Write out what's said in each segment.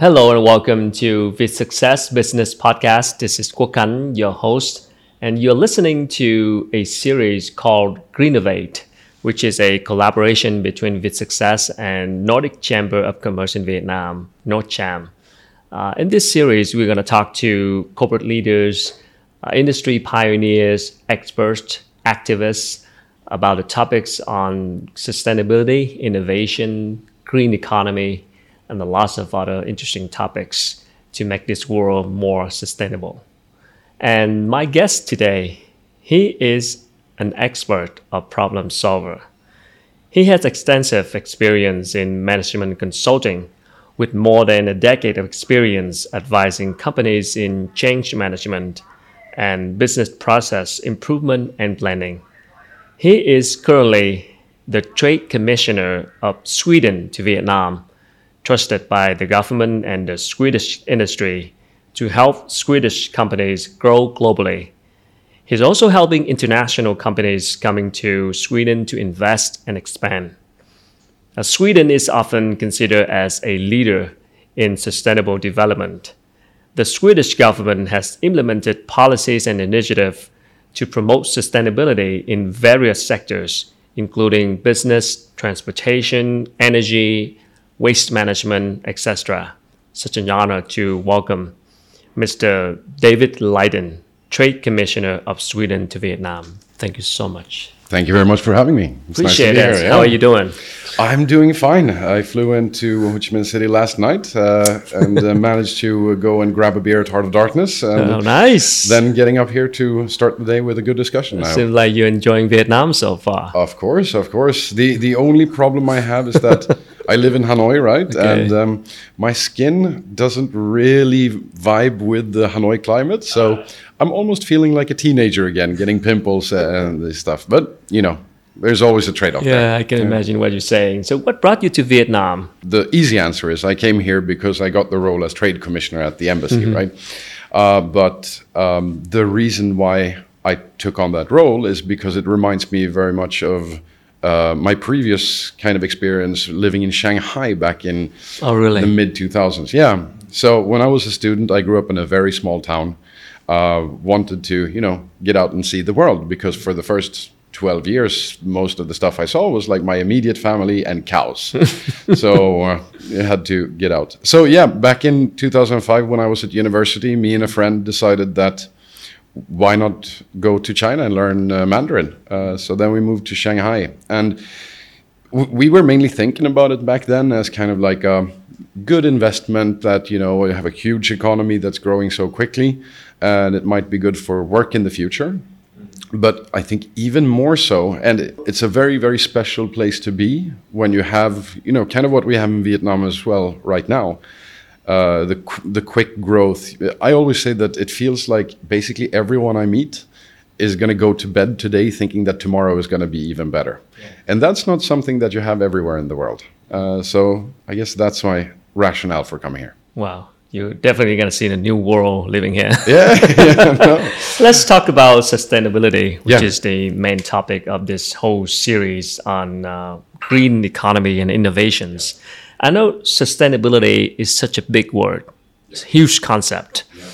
Hello and welcome to the Success Business Podcast. This is Guo Kan, your host, and you're listening to a series called Greennovate, which is a collaboration between Việt Success and Nordic Chamber of Commerce in Vietnam, NORDCHAM. Uh, in this series, we're going to talk to corporate leaders, uh, industry pioneers, experts, activists about the topics on sustainability, innovation, green economy, and lots of other interesting topics to make this world more sustainable. And my guest today, he is an expert of problem solver. He has extensive experience in management consulting with more than a decade of experience advising companies in change management and business process improvement and planning. He is currently the Trade Commissioner of Sweden to Vietnam trusted by the government and the Swedish industry to help Swedish companies grow globally. He's also helping international companies coming to Sweden to invest and expand. Now, Sweden is often considered as a leader in sustainable development. The Swedish government has implemented policies and initiatives to promote sustainability in various sectors, including business, transportation, energy, waste management, etc. Such an honor to welcome Mr. David Lidén, Trade Commissioner of Sweden to Vietnam. Thank you so much. Thank you very much for having me. It's Appreciate nice it. Here, yeah. How are you doing? I'm doing fine. I flew into Ho Chi Minh City last night uh, and uh, managed to go and grab a beer at Heart of Darkness. Oh, nice. Then getting up here to start the day with a good discussion. It seems like you're enjoying Vietnam so far. Of course, of course. The the only problem I have is that I live in Hanoi, right? Okay. And um, my skin doesn't really vibe with the Hanoi climate. So I'm almost feeling like a teenager again, getting pimples and this stuff. But you know, there's always a trade-off. Yeah, there. I can yeah. imagine what you're saying. So, what brought you to Vietnam? The easy answer is I came here because I got the role as trade commissioner at the embassy, mm-hmm. right? Uh, but um, the reason why I took on that role is because it reminds me very much of uh, my previous kind of experience living in Shanghai back in oh, really? the mid 2000s. Yeah. So when I was a student, I grew up in a very small town uh, wanted to, you know, get out and see the world because for the first 12 years, most of the stuff I saw was like my immediate family and cows. so uh, I had to get out. So, yeah, back in 2005, when I was at university, me and a friend decided that why not go to China and learn uh, Mandarin? Uh, so then we moved to Shanghai. And we were mainly thinking about it back then as kind of like a good investment that, you know, we have a huge economy that's growing so quickly and it might be good for work in the future. But I think even more so, and it's a very, very special place to be when you have, you know, kind of what we have in Vietnam as well right now. Uh, the the quick growth. I always say that it feels like basically everyone I meet is going to go to bed today thinking that tomorrow is going to be even better, yeah. and that's not something that you have everywhere in the world. Uh, so I guess that's my rationale for coming here. Wow you're definitely going to see a new world living here. Yeah. yeah no. Let's talk about sustainability, which yeah. is the main topic of this whole series on uh, green economy and innovations. I know sustainability is such a big word, it's a huge concept. Yeah.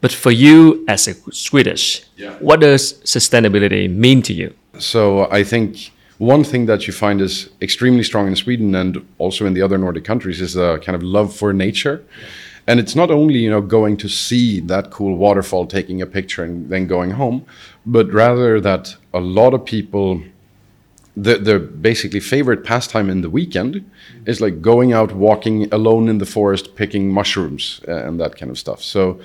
But for you as a Swedish, what does sustainability mean to you? So I think one thing that you find is extremely strong in Sweden and also in the other Nordic countries is a kind of love for nature. Yeah and it's not only you know going to see that cool waterfall taking a picture and then going home but rather that a lot of people the, their basically favorite pastime in the weekend is like going out walking alone in the forest picking mushrooms uh, and that kind of stuff so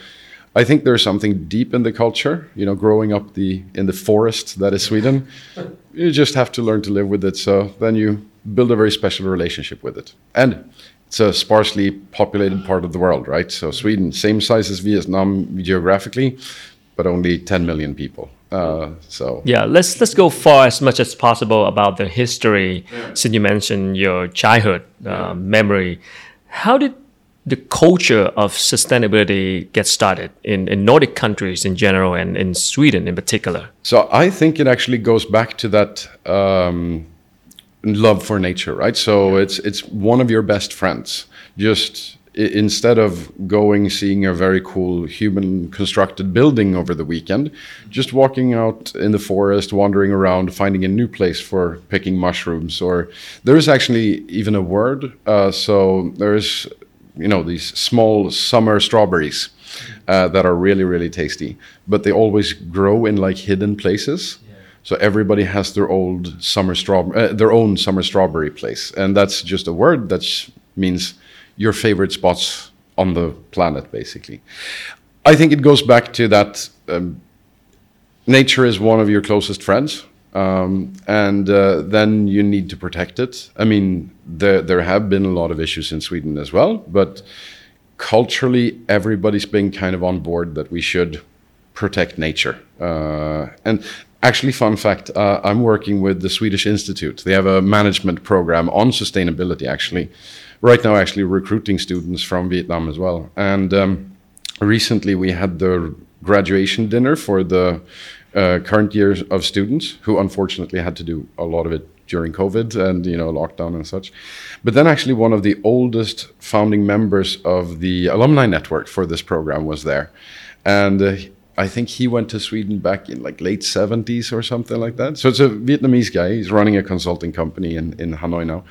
i think there's something deep in the culture you know growing up the in the forest that is sweden you just have to learn to live with it so then you build a very special relationship with it and it's a sparsely populated part of the world, right? So Sweden, same size as Vietnam geographically, but only 10 million people. Uh, so yeah, let's let's go far as much as possible about the history. Yeah. Since you mentioned your childhood uh, memory, how did the culture of sustainability get started in, in Nordic countries in general and in Sweden in particular? So I think it actually goes back to that um, love for nature, right? So yeah. it's it's one of your best friends. Just instead of going seeing a very cool human constructed building over the weekend, just walking out in the forest, wandering around, finding a new place for picking mushrooms. Or there is actually even a word. Uh, so there's, you know, these small summer strawberries uh, that are really really tasty, but they always grow in like hidden places. So everybody has their old summer straw, uh, their own summer strawberry place, and that's just a word that means your favorite spots on the planet, basically. I think it goes back to that. Um, nature is one of your closest friends, um, and uh, then you need to protect it. I mean, there there have been a lot of issues in Sweden as well, but culturally, everybody's been kind of on board that we should protect nature. Uh, and actually, fun fact uh, I'm working with the Swedish Institute. They have a management program on sustainability, actually. Right now, actually, recruiting students from Vietnam as well. And um, recently, we had the graduation dinner for the uh, current years of students who unfortunately had to do a lot of it during COVID and you know lockdown and such. But then actually one of the oldest founding members of the alumni network for this program was there, and uh, I think he went to Sweden back in like late 70s or something like that. So it's a Vietnamese guy. He's running a consulting company in in Hanoi now.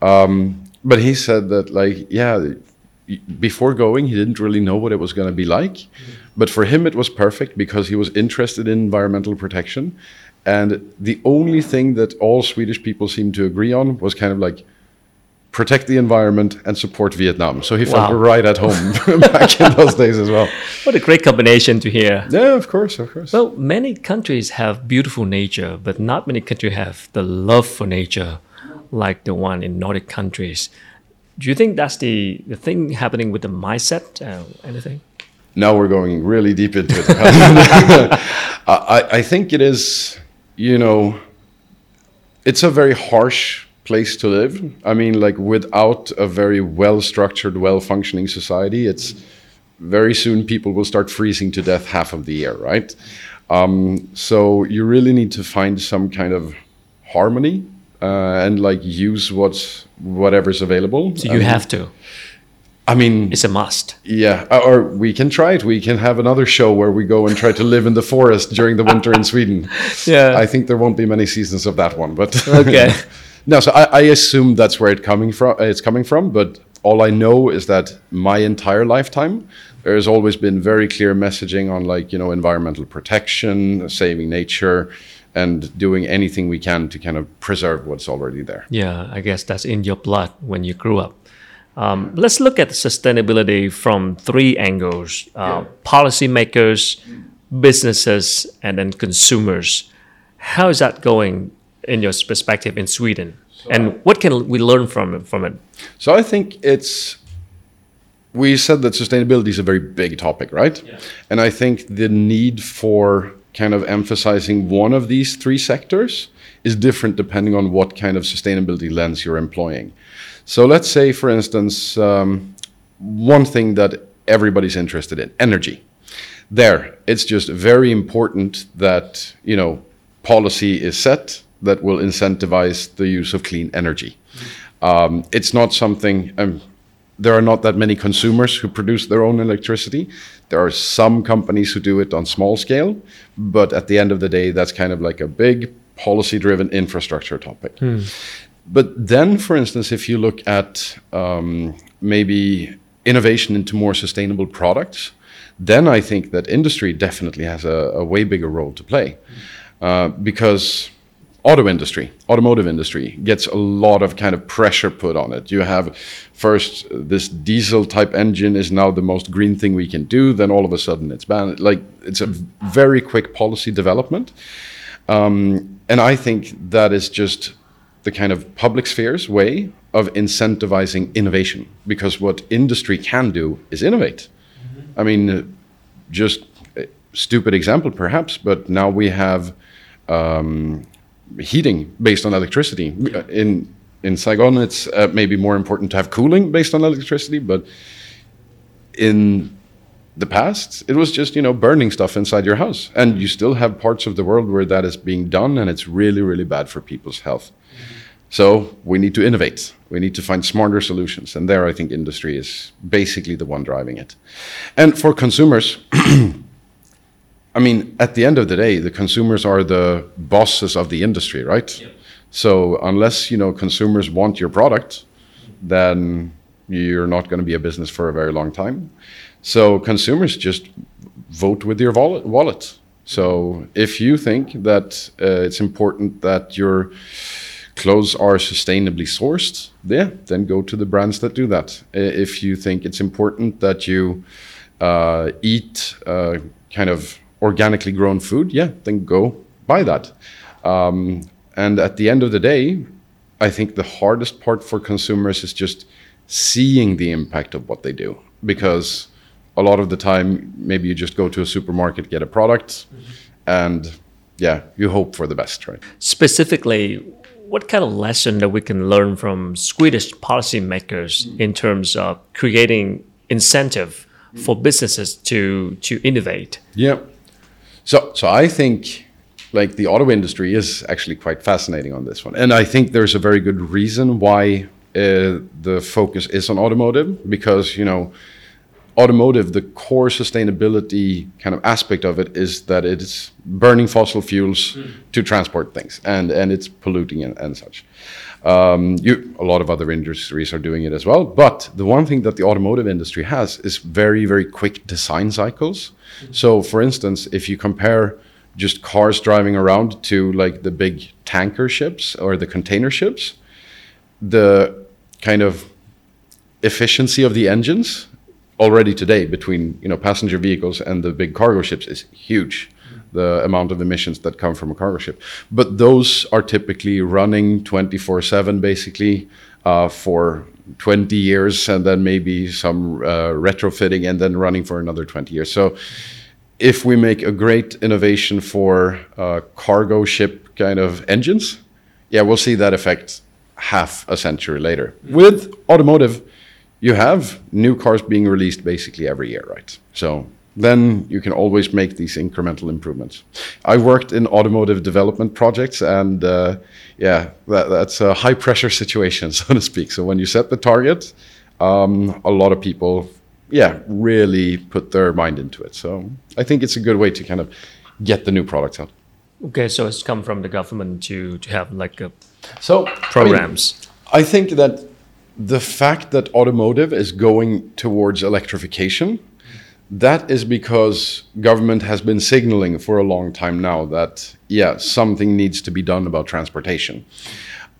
Um, but he said that like yeah. Before going, he didn't really know what it was going to be like, mm-hmm. but for him it was perfect because he was interested in environmental protection, and the only thing that all Swedish people seemed to agree on was kind of like protect the environment and support Vietnam. So he felt Wow. right at home back in those days as well. What a great combination to hear. Yeah, of course, of course. Well, many countries have beautiful nature, but not many countries have the love for nature like the one in Nordic countries. Do you think that's the, the thing happening with the mindset? Uh, anything? now we're going really deep into it. I, I think it is, you know, it's a very harsh place to live. I mean, like without a very well structured, well functioning society, it's very soon people will start freezing to death half of the year, right? Um, so you really need to find some kind of harmony uh, and like use what's whatever's available. So I you mean- have to. I mean, It's a must. yeah, uh, or we can try it. We can have another show where we go and try to live in the forest during the winter in Sweden. Yeah. I think there won't be many seasons of that one, but Okay. no. So I, I assume that's where it coming from. It's coming from, but all I know is that my entire lifetime there has always been very clear messaging on like you know environmental protection, saving nature, and doing anything we can to kind of preserve what's already there. Yeah, I guess that's in your blood when you grew up. Um, let's look at sustainability from three angles uh, policymakers, businesses, and then consumers. How is that going in your perspective in Sweden? And what can we learn from it, from it? So I think it's. We said that sustainability is a very big topic, right? And I think the need for kind of emphasizing one of these three sectors is different depending on what kind of sustainability lens you're employing. So let's say, for instance, um, one thing that everybody's interested in energy. There, it's just very important that you know policy is set that will incentivize the use of clean energy. Um, it's not something. Um, there are not that many consumers who produce their own electricity. There are some companies who do it on small scale, but at the end of the day, that's kind of like a big policy-driven infrastructure topic. But then, for instance, if you look at um, maybe innovation into more sustainable products, then I think that industry definitely has a, a way bigger role to play. Uh, because auto industry, automotive industry, gets a lot of kind of pressure put on it. You have first this diesel type engine is now the most green thing we can do. Then all of a sudden it's banned. Like it's a very quick policy development, um, and I think that is just the kind of public sphere's way of incentivizing innovation. Because what industry can do is innovate. I mean, uh, just a stupid example perhaps, but now we have um, heating based on electricity. In in Saigon, it's uh, maybe more important to have cooling based on electricity, but in the past, it was just you know burning stuff inside your house, and you still have parts of the world where that is being done, and it's really really bad for people's health. So we need to innovate. We need to find smarter solutions. And there, I think industry is basically the one driving it. And for consumers, I mean, at the end of the day, the consumers are the bosses of the industry, right? Yep. So unless you know consumers want your product, then you're not going to be a business for a very long time. So consumers just vote with your wallet. wallet. So if you think that uh, it's important that your clothes are sustainably sourced, yeah, then go to the brands that do that. If you think it's important that you uh, eat uh, kind of organically grown food, yeah, then go buy that. Um, and at the end of the day, I think the hardest part for consumers is just seeing the impact of what they do because a lot of the time maybe you just go to a supermarket get a product mm-hmm. and yeah you hope for the best right specifically what kind of lesson that we can learn from swedish policymakers mm-hmm. in terms of creating incentive for businesses to to innovate yeah so so i think like the auto industry is actually quite fascinating on this one and i think there's a very good reason why uh, the focus is on automotive because you know automotive the core sustainability kind of aspect of it is that it's burning fossil fuels mm. to transport things and and it's polluting and, and such um, you, a lot of other industries are doing it as well but the one thing that the automotive industry has is very very quick design cycles mm. so for instance if you compare just cars driving around to like the big tanker ships or the container ships the kind of efficiency of the engines already today between you know passenger vehicles and the big cargo ships is huge the amount of emissions that come from a cargo ship but those are typically running 24/7 basically uh, for 20 years and then maybe some uh, retrofitting and then running for another 20 years so if we make a great innovation for uh, cargo ship kind of engines yeah we'll see that effect half a century later. With automotive, you have new cars being released basically every year, right? So then you can always make these incremental improvements. I worked in automotive development projects, and uh, yeah, that, that's a high pressure situation, so to speak. So when you set the target, um, a lot of people, yeah, really put their mind into it. So I think it's a good way to kind of get the new products out. Okay, so it's come from the government to to have like a so programs. I, mean, I think that the fact that automotive is going towards electrification, that is because government has been signaling for a long time now that yeah, something needs to be done about transportation.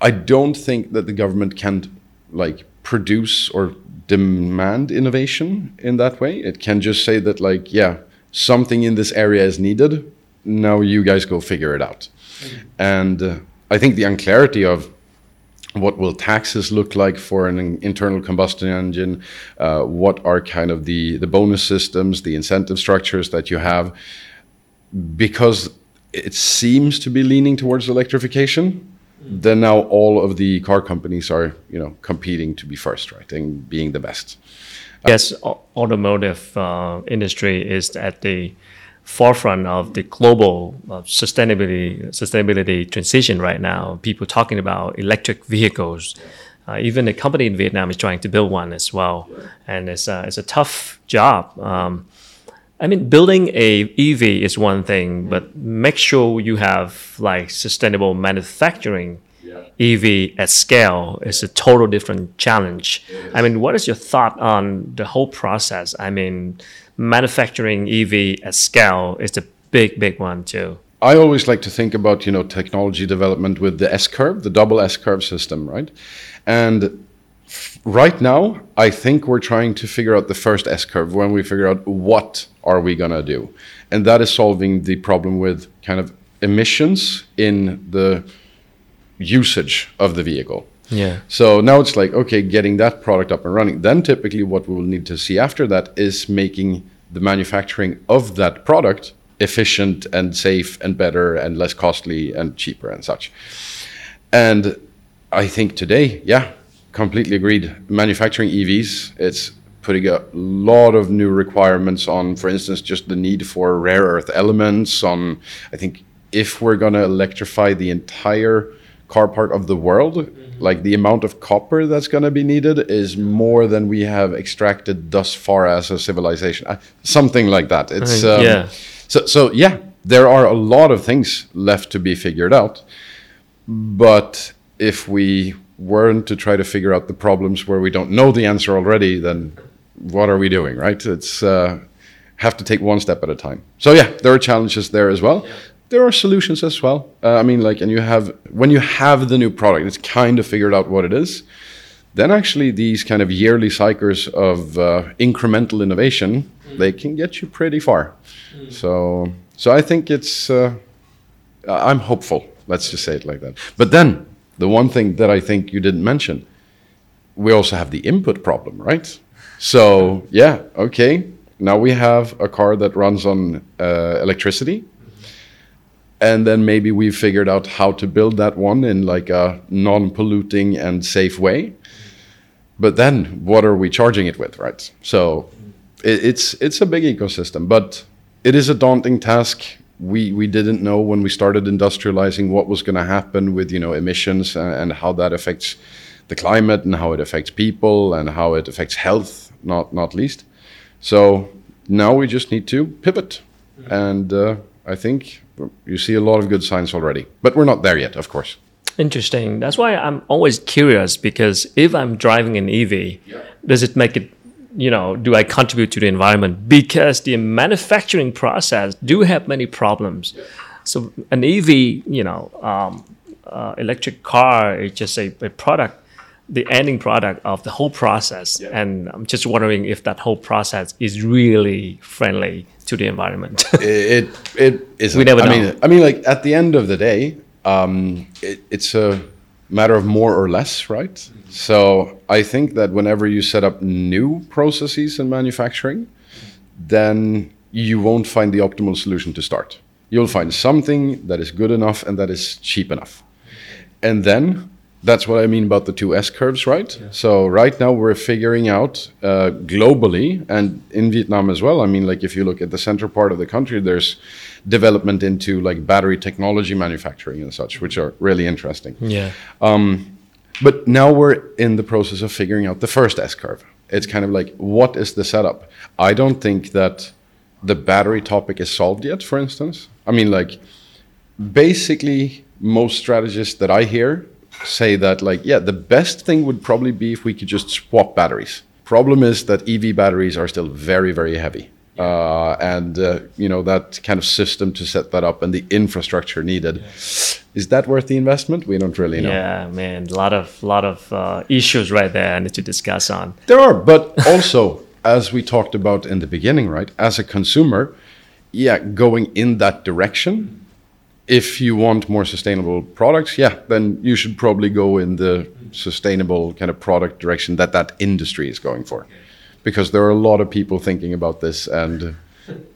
I don't think that the government can like produce or demand innovation in that way. It can just say that like yeah, something in this area is needed. Now you guys go figure it out. Mm-hmm. And uh, I think the unclarity of what will taxes look like for an internal combustion engine? Uh, what are kind of the, the bonus systems, the incentive structures that you have? Because it seems to be leaning towards electrification, then now all of the car companies are, you know, competing to be first, right, and being the best. Yes, automotive uh, industry is at the forefront of the global uh, sustainability sustainability transition right now. People talking about electric vehicles. Uh, even a company in Vietnam is trying to build one as well, and it's a, it's a tough job. Um, I mean, building a EV is one thing, but make sure you have like sustainable manufacturing EV at scale is a total different challenge. I mean, what is your thought on the whole process? I mean, manufacturing EV at scale is the big, big one too. I always like to think about you know technology development with the S curve, the double S curve system, right? And right now, I think we're trying to figure out the first S curve when we figure out what are we gonna do, and that is solving the problem with kind of emissions in the usage of the vehicle. Yeah. So now it's like, okay, getting that product up and running. Then typically what we will need to see after that is making the manufacturing of that product efficient and safe and better and less costly and cheaper and such. And I think today, yeah, completely agreed. Manufacturing EVs, it's putting a lot of new requirements on, for instance, just the need for rare earth elements. On, I think, if we're going to electrify the entire car part of the world, like the amount of copper that's going to be needed is more than we have extracted thus far as a civilization. Uh, something like that. It's Right, um, yeah. So so yeah, there are a lot of things left to be figured out. But if we weren't to try to figure out the problems where we don't know the answer already, then what are we doing, right? It's uh, have to take one step at a time. So yeah, there are challenges there as well. There are solutions as well. Uh, I mean, like, and you have when you have the new product, it's kind of figured out what it is. Then actually, these kind of yearly cycles of uh, incremental innovation, they can get you pretty far. So, so I think it's. Uh, I'm hopeful. Let's just say it like that. But then the one thing that I think you didn't mention, we also have the input problem, right? So yeah, okay. Now we have a car that runs on uh, electricity, and then maybe we figured out how to build that one in like a non-polluting and safe way. But then, what are we charging it with, right? So it, it's it's a big ecosystem, but it is a daunting task. We we didn't know when we started industrializing what was going to happen with you know emissions and, and how that affects the climate and how it affects people and how it affects health, not not least. So now we just need to pivot, and uh, I think you see a lot of good signs already, but we're not there yet, of course. Interesting. That's why I'm always curious because if I'm driving an EV, does it make it, you know, do I contribute to the environment? Because the manufacturing process do have many problems. So an EV, you know, um, uh, electric car is just a, a product, the ending product of the whole process. And I'm just wondering if that whole process is really friendly to the environment. it it isn't. We never I know. mean, I mean, like at the end of the day, um, it, it's a matter of more or less, right? So I think that whenever you set up new processes in manufacturing, then you won't find the optimal solution to start. You'll find something that is good enough and that is cheap enough. And then that's what I mean about the two S curves, right? So right now we're figuring out uh, globally and in Vietnam as well. I mean, like if you look at the central part of the country, there's development into like battery technology manufacturing and such, which are really interesting. yeah. But now we're in the process of figuring out the first S curve. It's kind of like, what is the setup? I don't think that the battery topic is solved yet, for instance. I mean, like, basically, most strategists that I hear say that, like, yeah, the best thing would probably be if we could just swap batteries. Problem is that EV batteries are still very, very heavy. Uh, and uh, you know that kind of system to set that up and the infrastructure needed is that worth the investment we don't really know Yeah, man, a lot of lot of uh, issues right there I need to discuss on. There are, but also, as we talked about in the beginning, right? As a consumer, yeah, going in that direction. If you want more sustainable products, yeah, then you should probably go in the sustainable kind of product direction that that industry is going for, because there are a lot of people thinking about this, and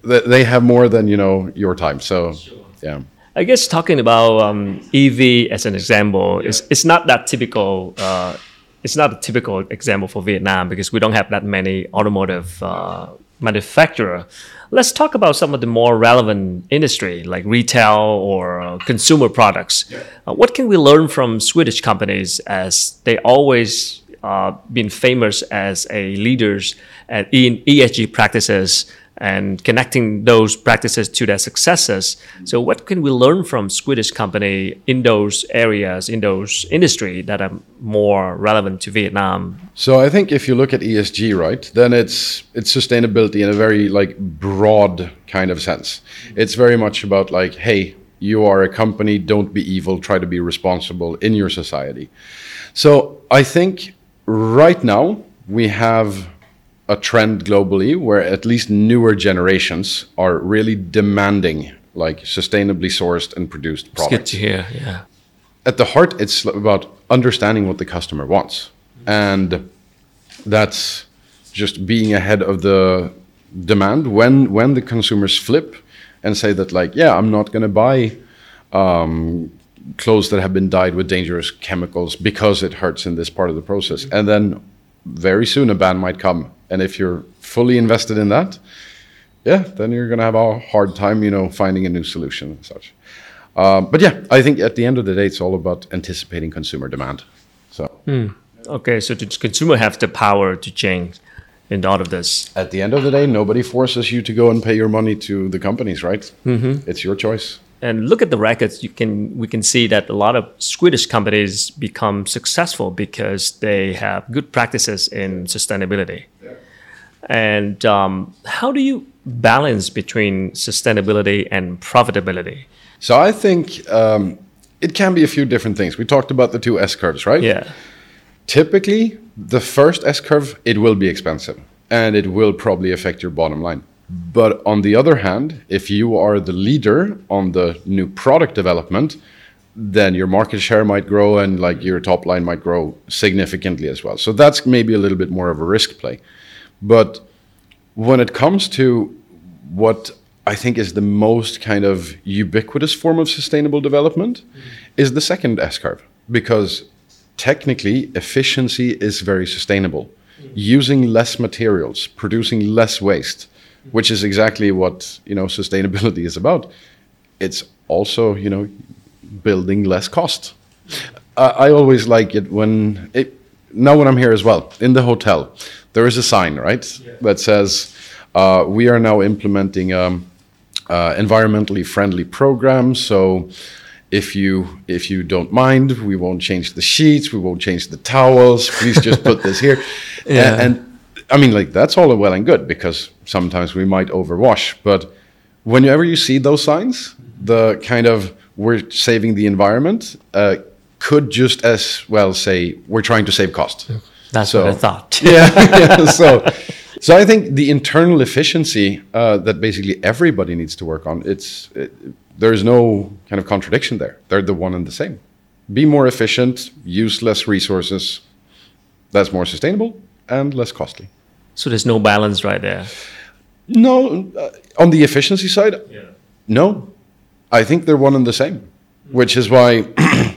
th- they have more than you know your time. So, yeah. I guess talking about um, EV as an example, it's, it's not that typical. Uh, it's not a typical example for Vietnam because we don't have that many automotive uh, manufacturer. Let's talk about some of the more relevant industry like retail or uh, consumer products. Uh, what can we learn from Swedish companies as they always uh, been famous as a leaders at in ESG practices and connecting those practices to their successes. So, what can we learn from Swedish company in those areas, in those industry that are more relevant to Vietnam? So I think if you look at ESG, right, then it's it's sustainability in a very like broad kind of sense. It's very much about like, hey, you are a company, don't be evil, try to be responsible in your society. So I think right now we have a trend globally where at least newer generations are really demanding like sustainably sourced and produced It's good products to hear. Yeah. at the heart, it's about understanding what the customer wants, and that's just being ahead of the demand. When when the consumers flip and say that like, yeah, I'm not going to buy um, clothes that have been dyed with dangerous chemicals because it hurts in this part of the process, and then very soon a ban might come, and if you're fully invested in that, yeah, then you're going to have a hard time, you know, finding a new solution and such. Um, but yeah, I think at the end of the day, it's all about anticipating consumer demand. So Okay, so the consumer have the power to change in all of this. at the end of the day, nobody forces you to go and pay your money to the companies, right? Mm-hmm. It's your choice. And look at the records. You can we can see that a lot of Swedish companies become successful because they have good practices in sustainability. And um, how do you balance between sustainability and profitability? So I think um, it can be a few different things. We talked about the two S curves, right? Yeah. Typically, the first S curve, it will be expensive and it will probably affect your bottom line. But on the other hand, if you are the leader on the new product development, then your market share might grow and like your top line might grow significantly as well. So that's maybe a little bit more of a risk play. But when it comes to what I think is the most kind of ubiquitous form of sustainable development mm-hmm. is the second S curve because technically efficiency is very sustainable. Mm-hmm. Using less materials, producing less waste, which is exactly what, you know, sustainability is about. It's also, you know, building less cost. I I always like it when it now when I'm here as well in the hotel, there is a sign right that says uh, we are now implementing um, uh, environmentally friendly program. So if you if you don't mind, we won't change the sheets, we won't change the towels. Please just put this here. Yeah. And, and I mean, like that's all well and good because sometimes we might overwash. But whenever you see those signs, the kind of we're saving the environment uh, could just as well say we're trying to save cost. That's So- what I thought. yeah, yeah. So, so I think the internal efficiency uh, that basically everybody needs to work on. It's it, there's no kind of contradiction there. They're the one and the same. Be more efficient, use less resources. That's more sustainable and less costly. So there's no balance right there. No, uh, on the efficiency side, no. I think they're one and the same, which is why,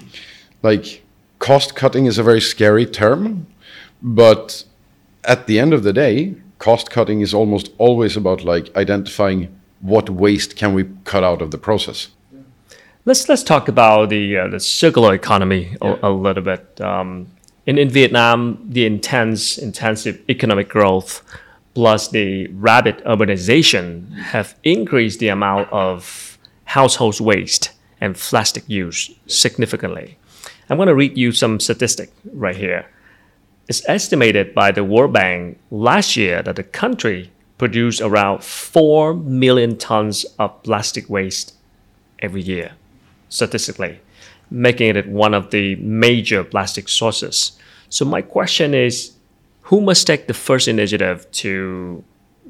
like, cost cutting is a very scary term, but at the end of the day, cost cutting is almost always about like identifying what waste can we cut out of the process. Let's let's talk about the uh, the circular economy a, a little bit. Um, in in Vietnam, the intense intensive economic growth plus the rapid urbanization have increased the amount of household waste and plastic use significantly. I'm going to read you some statistic right here. It's estimated by the World Bank last year that the country produced around 4 million tons of plastic waste every year, statistically, making it one of the major plastic sources. So my question is, who must take the first initiative to,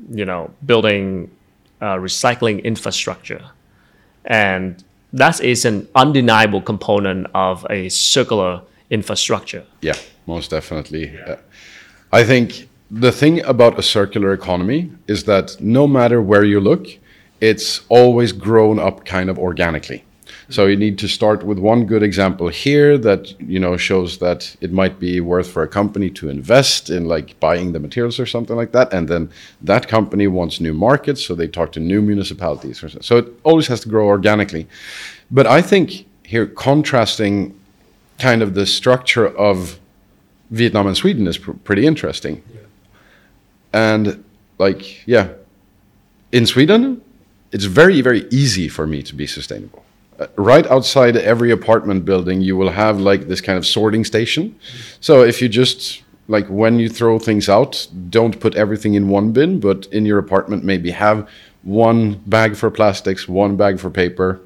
you know, building uh, recycling infrastructure? And that is an undeniable component of a circular infrastructure. Yeah, most definitely. Uh, I think the thing about a circular economy is that no matter where you look, it's always grown up kind of organically. So you need to start with one good example here that you know shows that it might be worth for a company to invest in like buying the materials or something like that, and then that company wants new markets, so they talk to new municipalities. Or so. so it always has to grow organically. But I think here contrasting kind of the structure of Vietnam and Sweden is pr- pretty interesting. And like, yeah, in Sweden, it's very, very easy for me to be sustainable. Uh, right outside every apartment building, you will have like this kind of sorting station. So if you just like when you throw things out, don't put everything in one bin, but in your apartment, maybe have one bag for plastics, one bag for paper,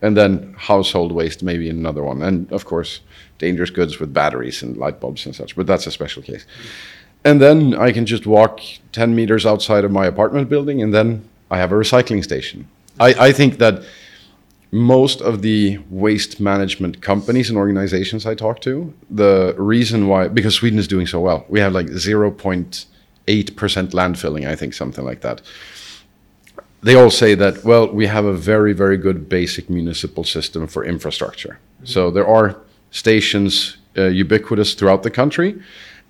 and then household waste maybe in another one. And of course, dangerous goods with batteries and light bulbs and such, but that's a special case. And then I can just walk 10 meters outside of my apartment building, and then I have a recycling station. I, I think that most of the waste management companies and organizations I talk to, the reason why, because Sweden is doing so well, we have like 0.8% landfilling, I think, something like that. They all say that, well, we have a very, very good basic municipal system for infrastructure. So there are stations uh, ubiquitous throughout the country.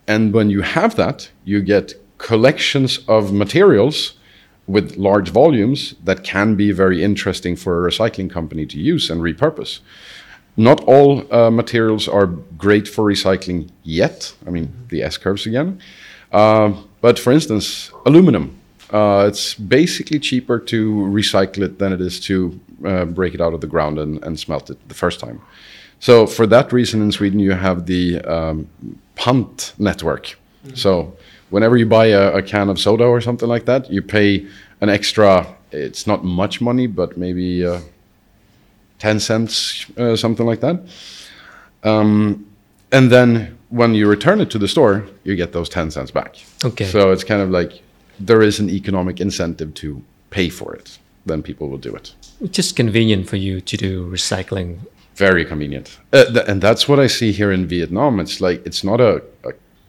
And when you have that, you get collections of materials with large volumes that can be very interesting for a recycling company to use and repurpose. Not all uh, materials are great for recycling yet. I mean, the S curves again. Uh, but for instance, aluminum. Uh, it's basically cheaper to recycle it than it is to uh, break it out of the ground and, and, smelt it the first time. So for that reason, in Sweden, you have the um, pant network. Mm -hmm. So whenever you buy a, a, can of soda or something like that, you pay an extra. It's not much money, but maybe uh, ten cents, uh, something like that. Um, and then when you return it to the store, you get those ten cents back. Okay. So it's kind of like there is an economic incentive to pay for it. Then people will do it. It's just convenient for you to do recycling. Very convenient, uh, th and that's what I see here in Vietnam. It's like it's not a, a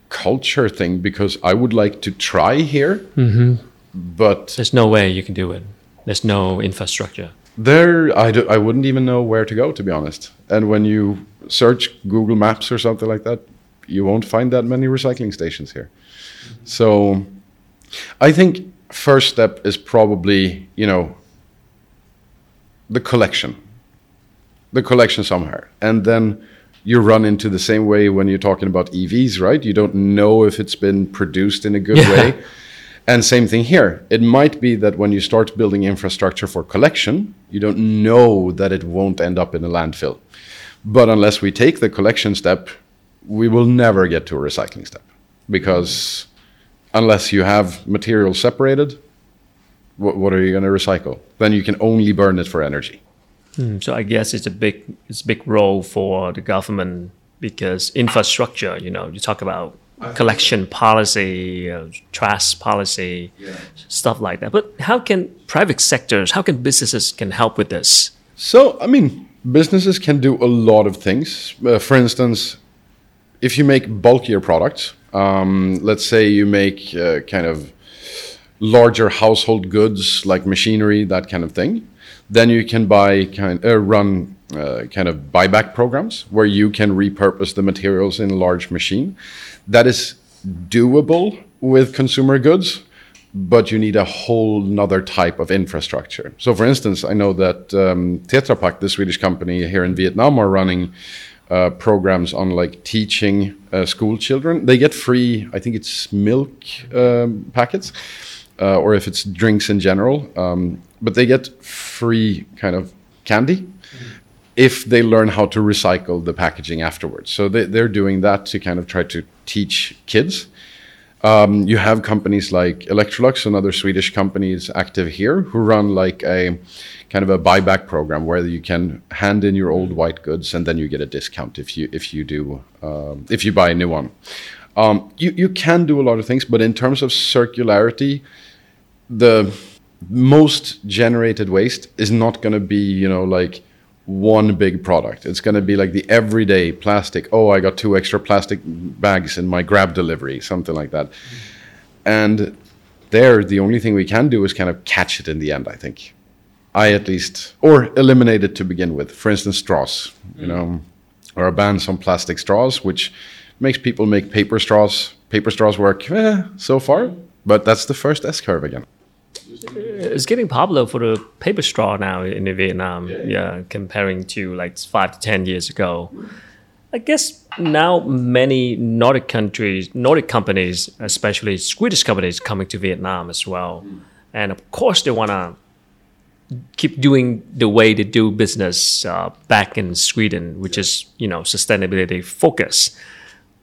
culture thing because I would like to try here, mm-hmm. but there's no way you can do it. There's no infrastructure. There, I, do, I wouldn't even know where to go to be honest. And when you search Google Maps or something like that, you won't find that many recycling stations here. Mm-hmm. So, I think first step is probably you know the collection, the collection somewhere, and then you run into the same way when you're talking about EVs, right? You don't know if it's been produced in a good yeah. way. And same thing here. It might be that when you start building infrastructure for collection, you don't know that it won't end up in a landfill. But unless we take the collection step, we will never get to a recycling step because unless you have material separated, what, what are you going to recycle? Then you can only burn it for energy. Hmm, so I guess it's a big it's a big role for the government because infrastructure. You know, you talk about collection policy, uh, trash policy, yeah. stuff like that. But how can private sectors, how can businesses can help with this? So I mean, businesses can do a lot of things. Uh, for instance, if you make bulkier products, um, let's say you make uh, kind of larger household goods like machinery, that kind of thing then you can buy kind uh, run uh, kind of buyback programs where you can repurpose the materials in a large machine. That is doable with consumer goods, but you need a whole nother type of infrastructure. So, for instance, I know that um, Tetra Pak, the Swedish company here in Vietnam, are running uh, programs on like teaching uh, school children. They get free, I think it's milk um, packets, uh, or if it's drinks in general. Um, but they get free kind of candy if they learn how to recycle the packaging afterwards. So they, they're doing that to kind of try to teach kids. Um, you have companies like Electrolux and other Swedish companies active here who run like a kind of a buyback program where you can hand in your old white goods and then you get a discount if you if you do um, if you buy a new one. Um, you you can do a lot of things, but in terms of circularity, the most generated waste is not going to be you know like one big product. It's going to be like the everyday plastic. Oh i got two extra plastic bags in my grab delivery something like that. And there the only thing we can do is kind of catch it in the end i think. I at least or eliminate it to begin with. For instance straws you mm. know or ban some plastic straws which makes people make paper straws. Paper straws work eh, so far but that's the first s curve again it's getting popular for the paper straw now in Vietnam. Yeah, yeah, comparing to like five to ten years ago. I guess now many Nordic countries, Nordic companies, especially Swedish companies, coming to Vietnam as well, and of course they want to keep doing the way they do business uh, back in Sweden, which is you know sustainability focus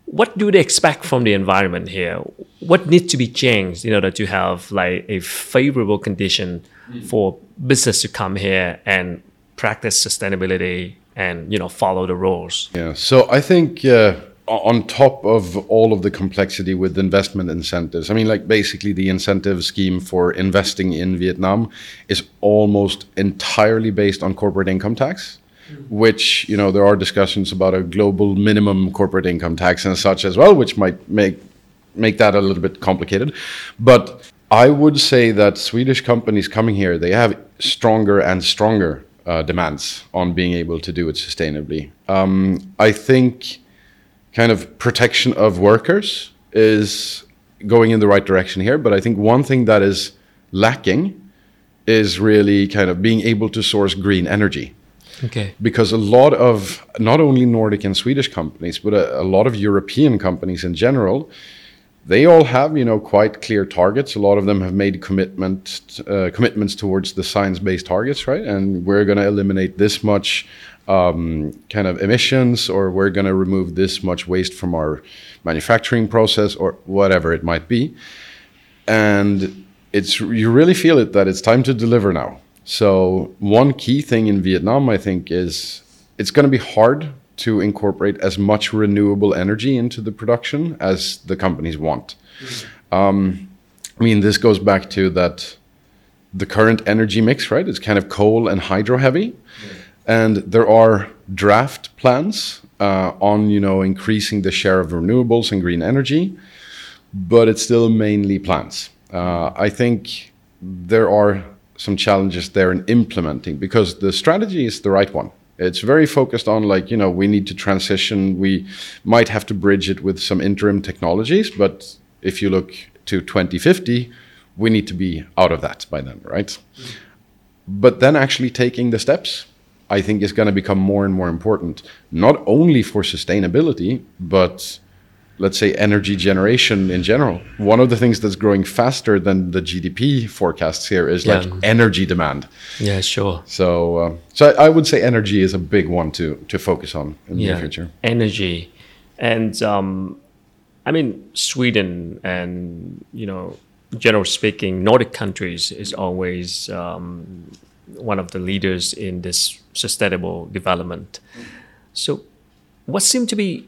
what do they expect from the environment here? What needs to be changed in order to have like a favorable condition mm. for business to come here and practice sustainability and you know follow the rules? Yeah. So I think. Uh, on top of all of the complexity with investment incentives, I mean, like basically the incentive scheme for investing in Vietnam is almost entirely based on corporate income tax which you know there are discussions about a global minimum corporate income tax and such as well, which might make make that a little bit complicated. But I would say that Swedish companies coming here they have stronger and stronger uh, demands on being able to do it sustainably. Um, I think kind of protection of workers is going in the right direction here, but I think one thing that is lacking is really kind of being able to source green energy. Okay. Because a lot of not only Nordic and Swedish companies, but a, a lot of European companies in general, they all have you know quite clear targets. A lot of them have made commitment uh, commitments towards the science-based targets, right? And we're going to eliminate this much um, kind of emissions, or we're going to remove this much waste from our manufacturing process, or whatever it might be. And it's you really feel it that it's time to deliver now. So one key thing in Vietnam, I think, is it's going to be hard to incorporate as much renewable energy into the production as the companies want. Um, I mean, this goes back to that the current energy mix, right? It's kind of coal and hydro heavy, and there are draft plans uh, on you know increasing the share of renewables and green energy, but it's still mainly plants. Uh, I think there are some challenges there in implementing because the strategy is the right one. It's very focused on like, you know, we need to transition. We might have to bridge it with some interim technologies, but if you look to 2050, we need to be out of that by then, right? But then actually taking the steps, I think is going to become more and more important, not only for sustainability, but let's say energy generation in general. One of the things that's growing faster than the GDP forecasts here is Yeah. like energy demand. Yeah, sure. So, uh, so I, I would say energy is a big one to to focus on in the yeah, future. energy, and um, I mean Sweden and you know, general speaking, Nordic countries is always um, one of the leaders in this sustainable development. So, what seemed to be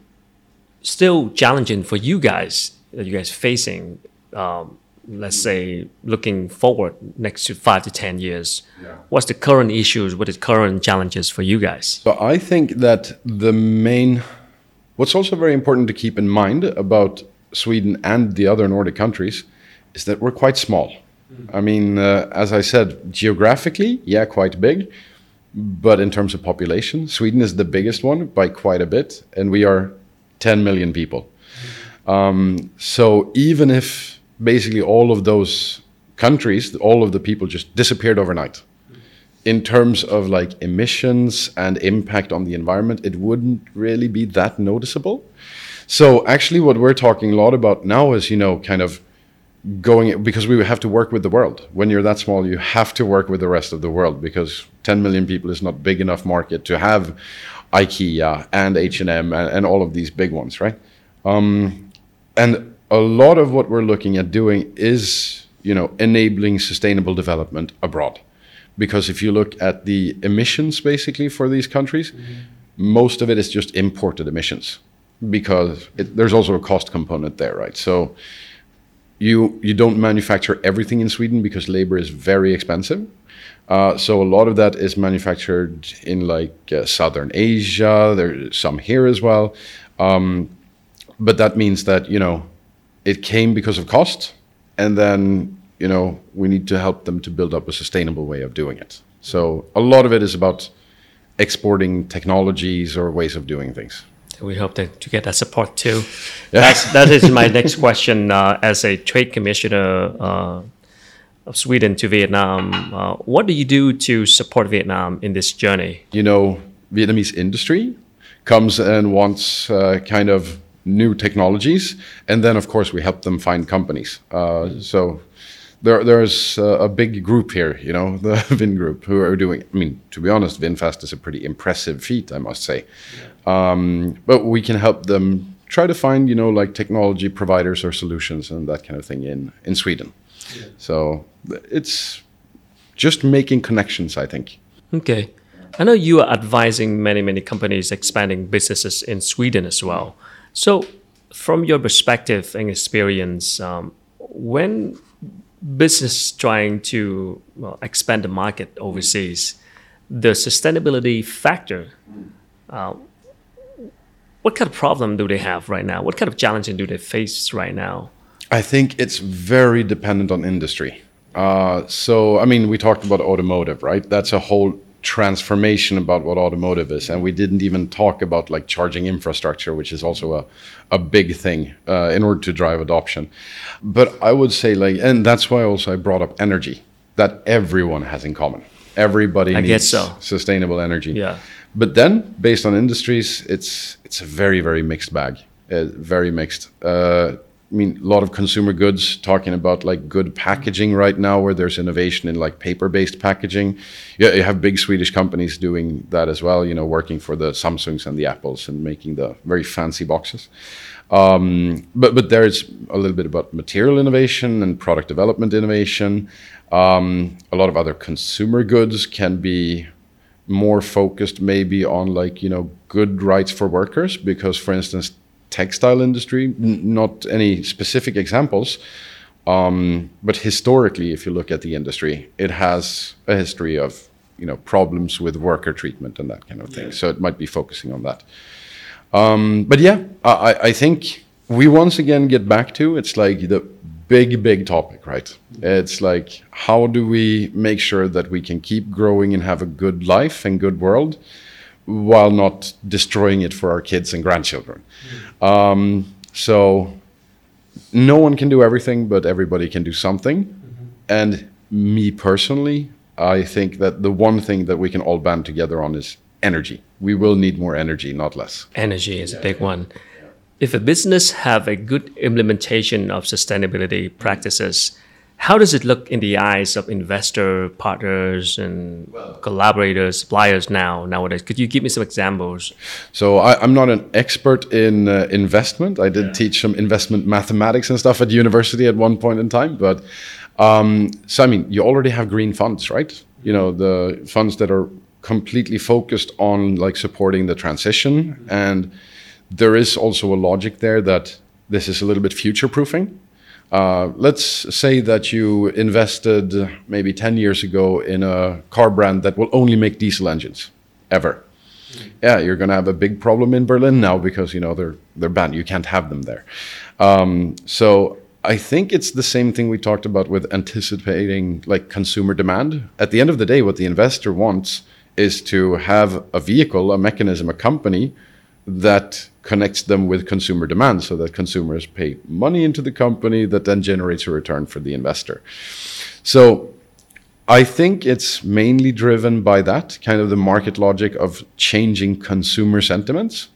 still challenging for you guys that you guys facing? Um, let's say looking forward next to five to ten years, what's the current issues? What is current challenges for you guys? So I think that the main, what's also very important to keep in mind about Sweden and the other Nordic countries is that we're quite small. I mean, uh, as I said, geographically, yeah, quite big, but in terms of population, Sweden is the biggest one by quite a bit, and we are 10 million people. Um, so even if basically all of those countries, all of the people just disappeared overnight, in terms of like emissions and impact on the environment, it wouldn't really be that noticeable. So actually, what we're talking a lot about now is you know kind of going because we have to work with the world. When you're that small, you have to work with the rest of the world because 10 million people is not big enough market to have IKEA and H&M and, and all of these big ones, right? Um, and a lot of what we're looking at doing is you know enabling sustainable development abroad because if you look at the emissions basically for these countries most of it is just imported emissions because it, there's also a cost component there right so you you don't manufacture everything in Sweden because labor is very expensive. Uh, so a lot of that is manufactured in like uh, southern Asia. There's some here as well, um, but that means that you know it came because of cost, and then you know we need to help them to build up a sustainable way of doing it. So a lot of it is about exporting technologies or ways of doing things. We hope that, to get that support too. That's, that is my next question. Uh, as a trade commissioner uh, of Sweden to Vietnam, uh, what do you do to support Vietnam in this journey? you know, Vietnamese industry comes and wants uh, kind of new technologies, and then of course we help them find companies. Uh, so there, there's a big group here, you know, the Vingroup, who are doing. I mean, to be honest, VinFast is a pretty impressive feat, I must say. Um, but we can help them try to find, you know, like technology providers or solutions and that kind of thing in in Sweden. So it's just making connections, I think. Okay. I know you are advising many, many companies expanding businesses in Sweden as well. So, from your perspective and experience, um, when business trying to well, expand the market overseas, the sustainability factor, uh, what kind of problem do they have right now? What kind of challenges do they face right now? I think it's very dependent on industry. Uh, so, I mean, we talked about automotive, right? That's a whole transformation about what automotive is, and we didn't even talk about like charging infrastructure, which is also a a big thing uh, in order to drive adoption. But I would say like, and that's why also I brought up energy that everyone has in common. Everybody I needs so. sustainable energy. Yeah. But then, based on industries, it's it's a very very mixed bag. Uh, very mixed. Uh, I mean, a lot of consumer goods talking about like good packaging right now, where there's innovation in like paper-based packaging. Yeah, you have big Swedish companies doing that as well. You know, working for the Samsungs and the Apples and making the very fancy boxes. Um, but but there's a little bit about material innovation and product development innovation. Um, a lot of other consumer goods can be more focused maybe on like you know good rights for workers because for instance textile industry n- not any specific examples um, but historically if you look at the industry it has a history of you know problems with worker treatment and that kind of thing. So it might be focusing on that. Um, but yeah I, I think we once again get back to it's like the big big topic right? It's like how do we make sure that we can keep growing and have a good life and good world while not destroying it for our kids and grandchildren. Um, so no one can do everything but everybody can do something. And me personally i think that the one thing that we can all band together on is energy. We will need more energy not less. Energy is a big one. If a business have a good implementation of sustainability practices, how does it look in the eyes of investor partners and collaborators, suppliers now nowadays? Could you give me some examples? So I, I'm not an expert in uh, investment. I did teach some investment mathematics and stuff at university at one point in time. But um, so I mean, you already have green funds, right? You know, the funds that are completely focused on like supporting the transition, and there is also a logic there that this is a little bit future proofing. Uh, let's say that you invested maybe 10 years ago in a car brand that will only make diesel engines ever yeah, you're going to have a big problem in Berlin now because you know they're they're banned. You can't have them there. Um, so I think it's the same thing we talked about with anticipating like consumer demand. At the end of the day, what the investor wants is to have a vehicle, a mechanism, a company that connects them with consumer demand, so that consumers pay money into the company that then generates a return for the investor. So I think it's mainly driven by that kind of the market logic of changing consumer sentiments.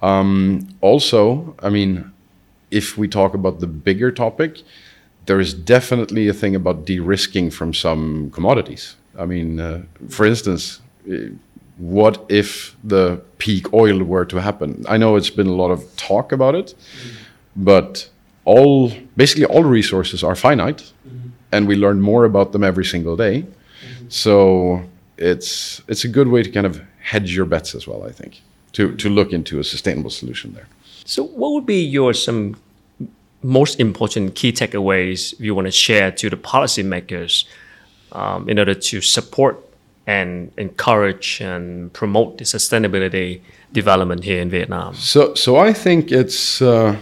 Um, also, I mean, if we talk about the bigger topic, there is definitely a thing about de-risking from some commodities. I mean, uh, for instance, what if the peak oil were to happen? I know it's been a lot of talk about it, but all basically all resources are finite, and we learn more about them every single day. So it's it's a good way to kind of hedge your bets as well. I think to to look into a sustainable solution there. So, what would be your some most important key takeaways you want to share to the policymakers um, in order to support and encourage and promote the sustainability development here in Vietnam? So, so I think it's uh,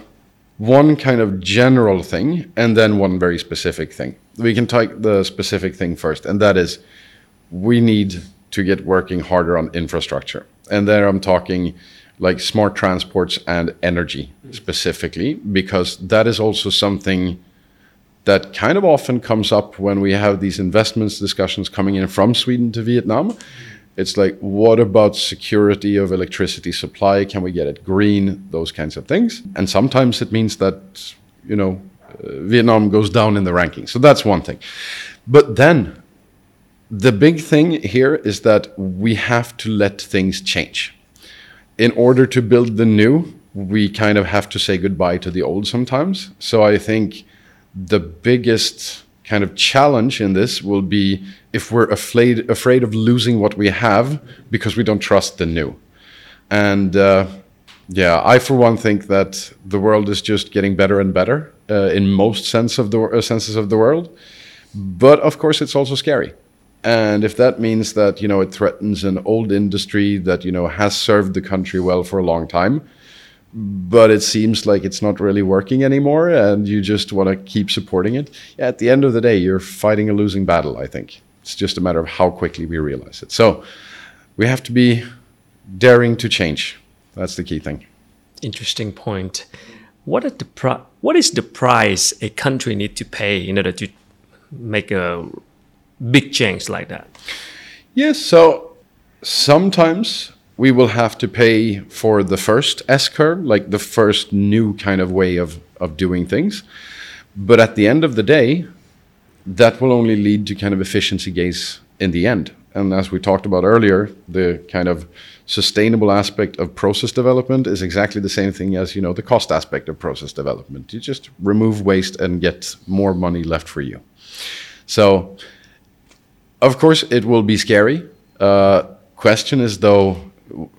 one kind of general thing, and then one very specific thing. We can take the specific thing first, and that is we need to get working harder on infrastructure. And there I'm talking like smart transports and energy specifically, because that is also something that kind of often comes up when we have these investments discussions coming in from Sweden to Vietnam. It's like, what about security of electricity supply? Can we get it green? Those kinds of things. And sometimes it means that, you know, uh, Vietnam goes down in the ranking. So that's one thing. But then the big thing here is that we have to let things change. In order to build the new, we kind of have to say goodbye to the old sometimes. So I think the biggest kind of challenge in this will be if we're afraid afraid of losing what we have because we don't trust the new. And uh, yeah, I for one think that the world is just getting better and better uh, in most sense of the uh, senses of the world. But of course, it's also scary. And if that means that you know it threatens an old industry that you know has served the country well for a long time, but it seems like it's not really working anymore, and you just want to keep supporting it, at the end of the day, you're fighting a losing battle. I think. It's just a matter of how quickly we realize it. So we have to be daring to change. That's the key thing. Interesting point. What, the pri- what is the price a country need to pay in order to make a big change like that? Yes, so sometimes we will have to pay for the first S curve, like the first new kind of way of, of doing things. But at the end of the day, that will only lead to kind of efficiency gains in the end. And as we talked about earlier, the kind of sustainable aspect of process development is exactly the same thing as you know the cost aspect of process development. You just remove waste and get more money left for you. So, of course, it will be scary. Uh, question is though,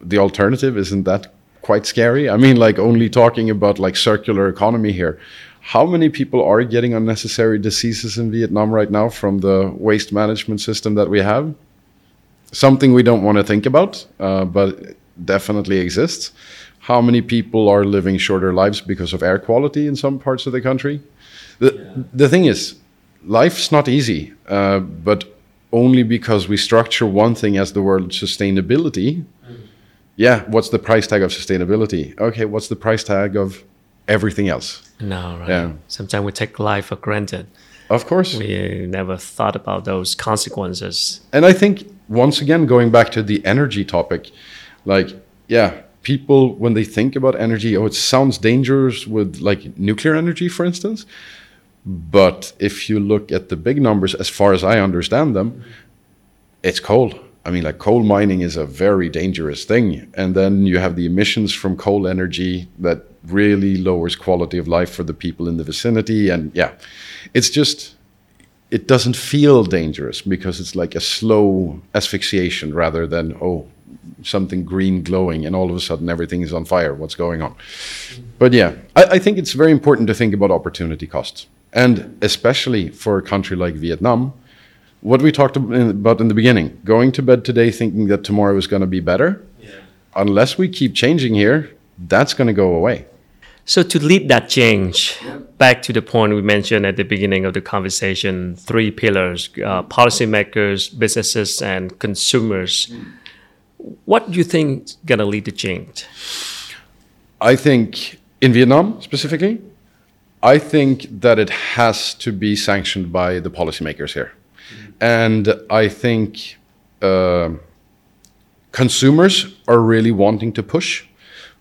the alternative isn't that quite scary? I mean, like only talking about like circular economy here. How many people are getting unnecessary diseases in Vietnam right now from the waste management system that we have? Something we don't want to think about, uh, but definitely exists. How many people are living shorter lives because of air quality in some parts of the country? The, yeah. the thing is, life's not easy, uh, but only because we structure one thing as the word sustainability. Yeah, what's the price tag of sustainability? Okay, what's the price tag of everything else? No, right. Yeah. Sometimes we take life for granted. Of course. We never thought about those consequences. And I think, once again, going back to the energy topic, like, yeah, people, when they think about energy, oh, it sounds dangerous with like nuclear energy, for instance. But if you look at the big numbers, as far as I understand them, it's coal. I mean, like coal mining is a very dangerous thing. And then you have the emissions from coal energy that really lowers quality of life for the people in the vicinity. And yeah, it's just, it doesn't feel dangerous because it's like a slow asphyxiation rather than, oh, something green glowing and all of a sudden everything is on fire. What's going on? But yeah, I, I think it's very important to think about opportunity costs. And especially for a country like Vietnam, what we talked about in the beginning, going to bed today thinking that tomorrow is going to be better, yeah. unless we keep changing here, that's going to go away. So, to lead that change, back to the point we mentioned at the beginning of the conversation three pillars uh, policymakers, businesses, and consumers. What do you think is going to lead the change? I think in Vietnam specifically, I think that it has to be sanctioned by the policymakers here. And I think uh, consumers are really wanting to push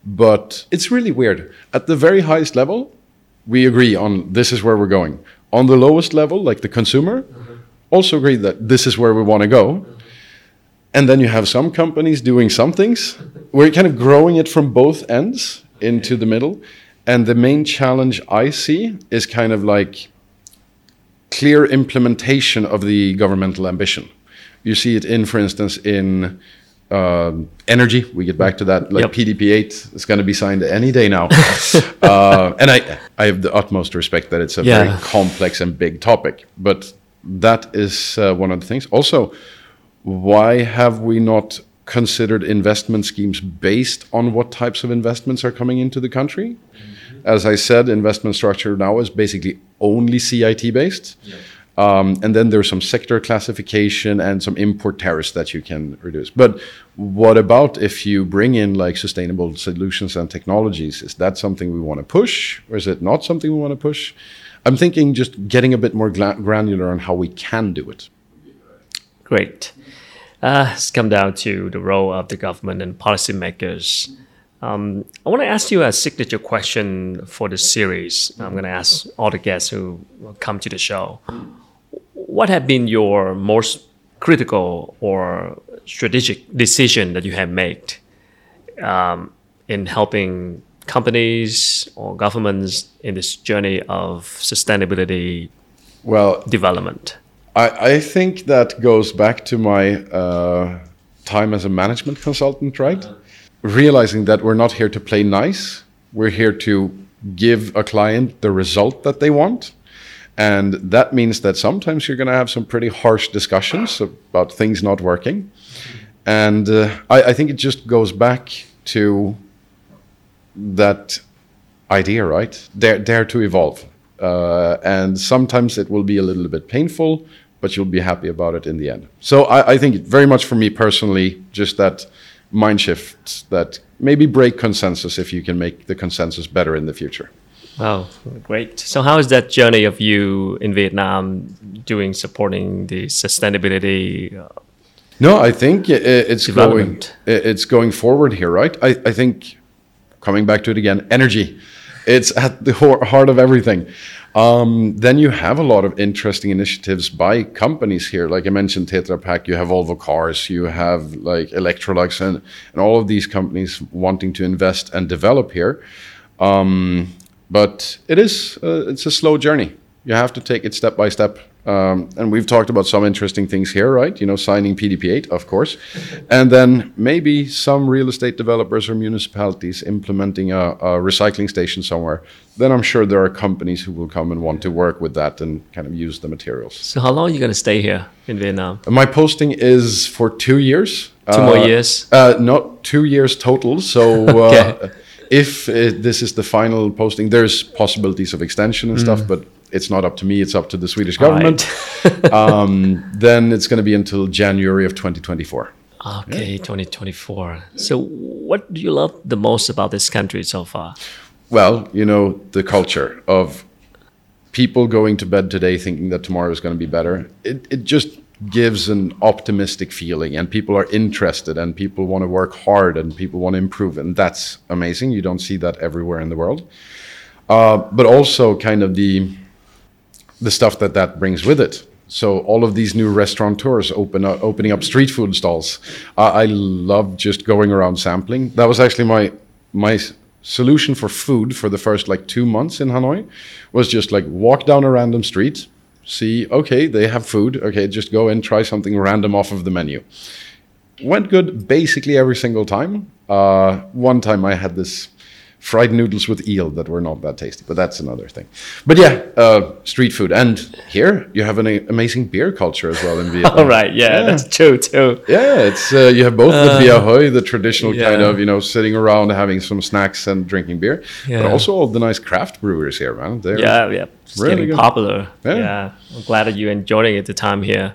but it's really weird. At the very highest level, we agree on this is where we're going. On the lowest level, like the consumer, mm-hmm. also agree that this is where we want to go. Mm-hmm. And then you have some companies doing some things. We're kind of growing it from both ends into the middle. And the main challenge I see is kind of like clear implementation of the governmental ambition. You see it in, for instance, in um, energy. We get back to that. Like yep. PDP8 is going to be signed any day now. uh, and I, I have the utmost respect that it's a yeah. very complex and big topic. But that is uh, one of the things. Also, why have we not considered investment schemes based on what types of investments are coming into the country? Mm-hmm. As I said, investment structure now is basically only CIT based. Yeah. Um, and then there's some sector classification and some import tariffs that you can reduce. But what about if you bring in like sustainable solutions and technologies? Is that something we want to push, or is it not something we want to push? I'm thinking just getting a bit more granular on how we can do it. Great. Uh, let's come down to the role of the government and policymakers. Um, I want to ask you a signature question for the series. I'm going to ask all the guests who come to the show what have been your most critical or strategic decision that you have made um, in helping companies or governments in this journey of sustainability well development i, I think that goes back to my uh, time as a management consultant right uh-huh. Realizing that we're not here to play nice we're here to give a client the result that they want and that means that sometimes you're going to have some pretty harsh discussions about things not working. And uh, I, I, think it just goes back to that idea, right? Dare, dare to evolve. Uh, and sometimes it will be a little bit painful, but you'll be happy about it in the end. So I, I think very much for me personally, just that mind shift that maybe break consensus if you can make the consensus better in the future. Wow, great. So, how is that journey of you in Vietnam doing supporting the sustainability? Uh, no, I think it's going it's going forward here, right? I, I think coming back to it again, energy. It's at the heart of everything. Um, then you have a lot of interesting initiatives by companies here. Like I mentioned, Tetra Pak, you have Volvo Cars, you have like Electrolux, and, and all of these companies wanting to invest and develop here. Um, but it is uh, it's a slow journey. You have to take it step by step. Um, and we've talked about some interesting things here, right? You know, signing PDP8, of course, and then maybe some real estate developers or municipalities implementing a, a, recycling station somewhere. Then I'm sure there are companies who will come and want to work with that and kind of use the materials. So, how long are you going to stay here in Vietnam? My posting is for two years. Two uh, more years? Uh, not two years total. So. Uh, if it, this is the final posting, there's possibilities of extension and mm. stuff, but it's not up to me. It's up to the Swedish government. Right. um, then it's going to be until January of 2024. Okay, yeah. 2024. So, what do you love the most about this country so far? Well, you know, the culture of people going to bed today thinking that tomorrow is going to be better. It, it just gives an optimistic feeling and people are interested and people want to work hard and people want to improve and that's amazing you don't see that everywhere in the world uh, but also kind of the the stuff that that brings with it so all of these new restaurateurs open up, opening up street food stalls i love just going around sampling that was actually my my solution for food for the first like two months in hanoi was just like walk down a random street see, okay, they have food. Okay, just go and try something random off of the menu. Went good basically every single time. Uh, one time I had this fried noodles with eel that were not that tasty, but that's another thing. But yeah, uh, street food. And here you have an amazing beer culture as well in Vietnam. All right, yeah, yeah, that's true too. Yeah, it's uh, you have both uh, the bia hoi, the traditional yeah. kind of you know sitting around having some snacks and drinking beer, yeah. but also all the nice craft brewers here, man. They're yeah, yeah, it's really getting good. popular. Yeah. yeah, I'm glad that you're enjoying it the time here.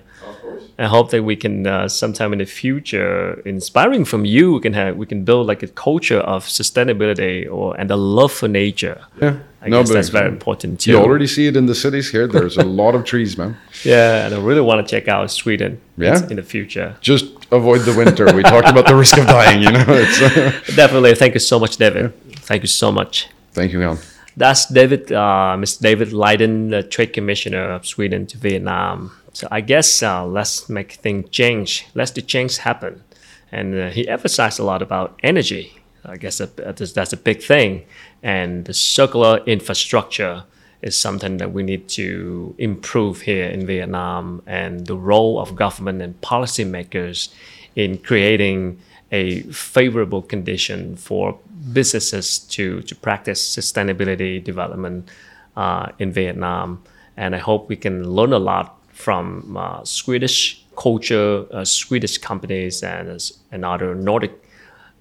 I hope that we can uh, sometime in the future, inspiring from you, we can have we can build like a culture of sustainability or and a love for nature. Yeah, I no, guess that's very important too. You already see it in the cities here. There's a lot of trees, man. Yeah, and I really want to check out Sweden. Yeah. in the future. Just avoid the winter. we talked about the risk of dying. You know, definitely. Thank you so much, David. Yeah. Thank you so much. Thank you, Jan. That's David, uh, Mr. David Lidén, the Trade Commissioner of Sweden to Vietnam. So I guess uh, let's make things change. Let the change happen. And uh, he emphasized a lot about energy. I guess that's a big thing. And the circular infrastructure is something that we need to improve here in Vietnam. And the role of government and policymakers in creating a favorable condition for businesses to, to practice sustainability development uh, in Vietnam. And I hope we can learn a lot from uh, Swedish culture, uh, Swedish companies, and, and other Nordic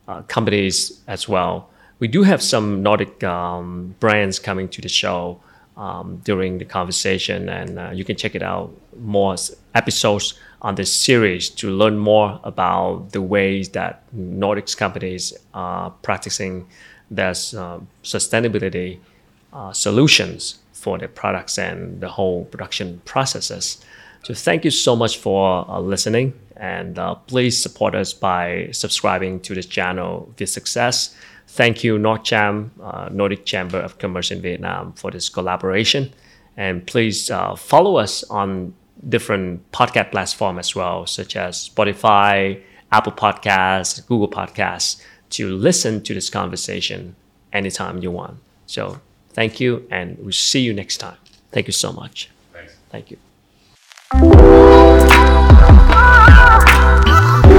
uh, companies as well. We do have some Nordic um, brands coming to the show um, during the conversation, and uh, you can check it out more episodes on this series to learn more about the ways that Nordic companies are practicing their uh, sustainability uh, solutions for their products and the whole production processes. So thank you so much for uh, listening, and uh, please support us by subscribing to this channel with success. Thank you, NordCham, uh, Nordic Chamber of Commerce in Vietnam, for this collaboration. And please uh, follow us on different podcast platforms as well, such as Spotify, Apple Podcasts, Google Podcasts, to listen to this conversation anytime you want. So thank you, and we'll see you next time. Thank you so much. Thanks. Thank you. Oh,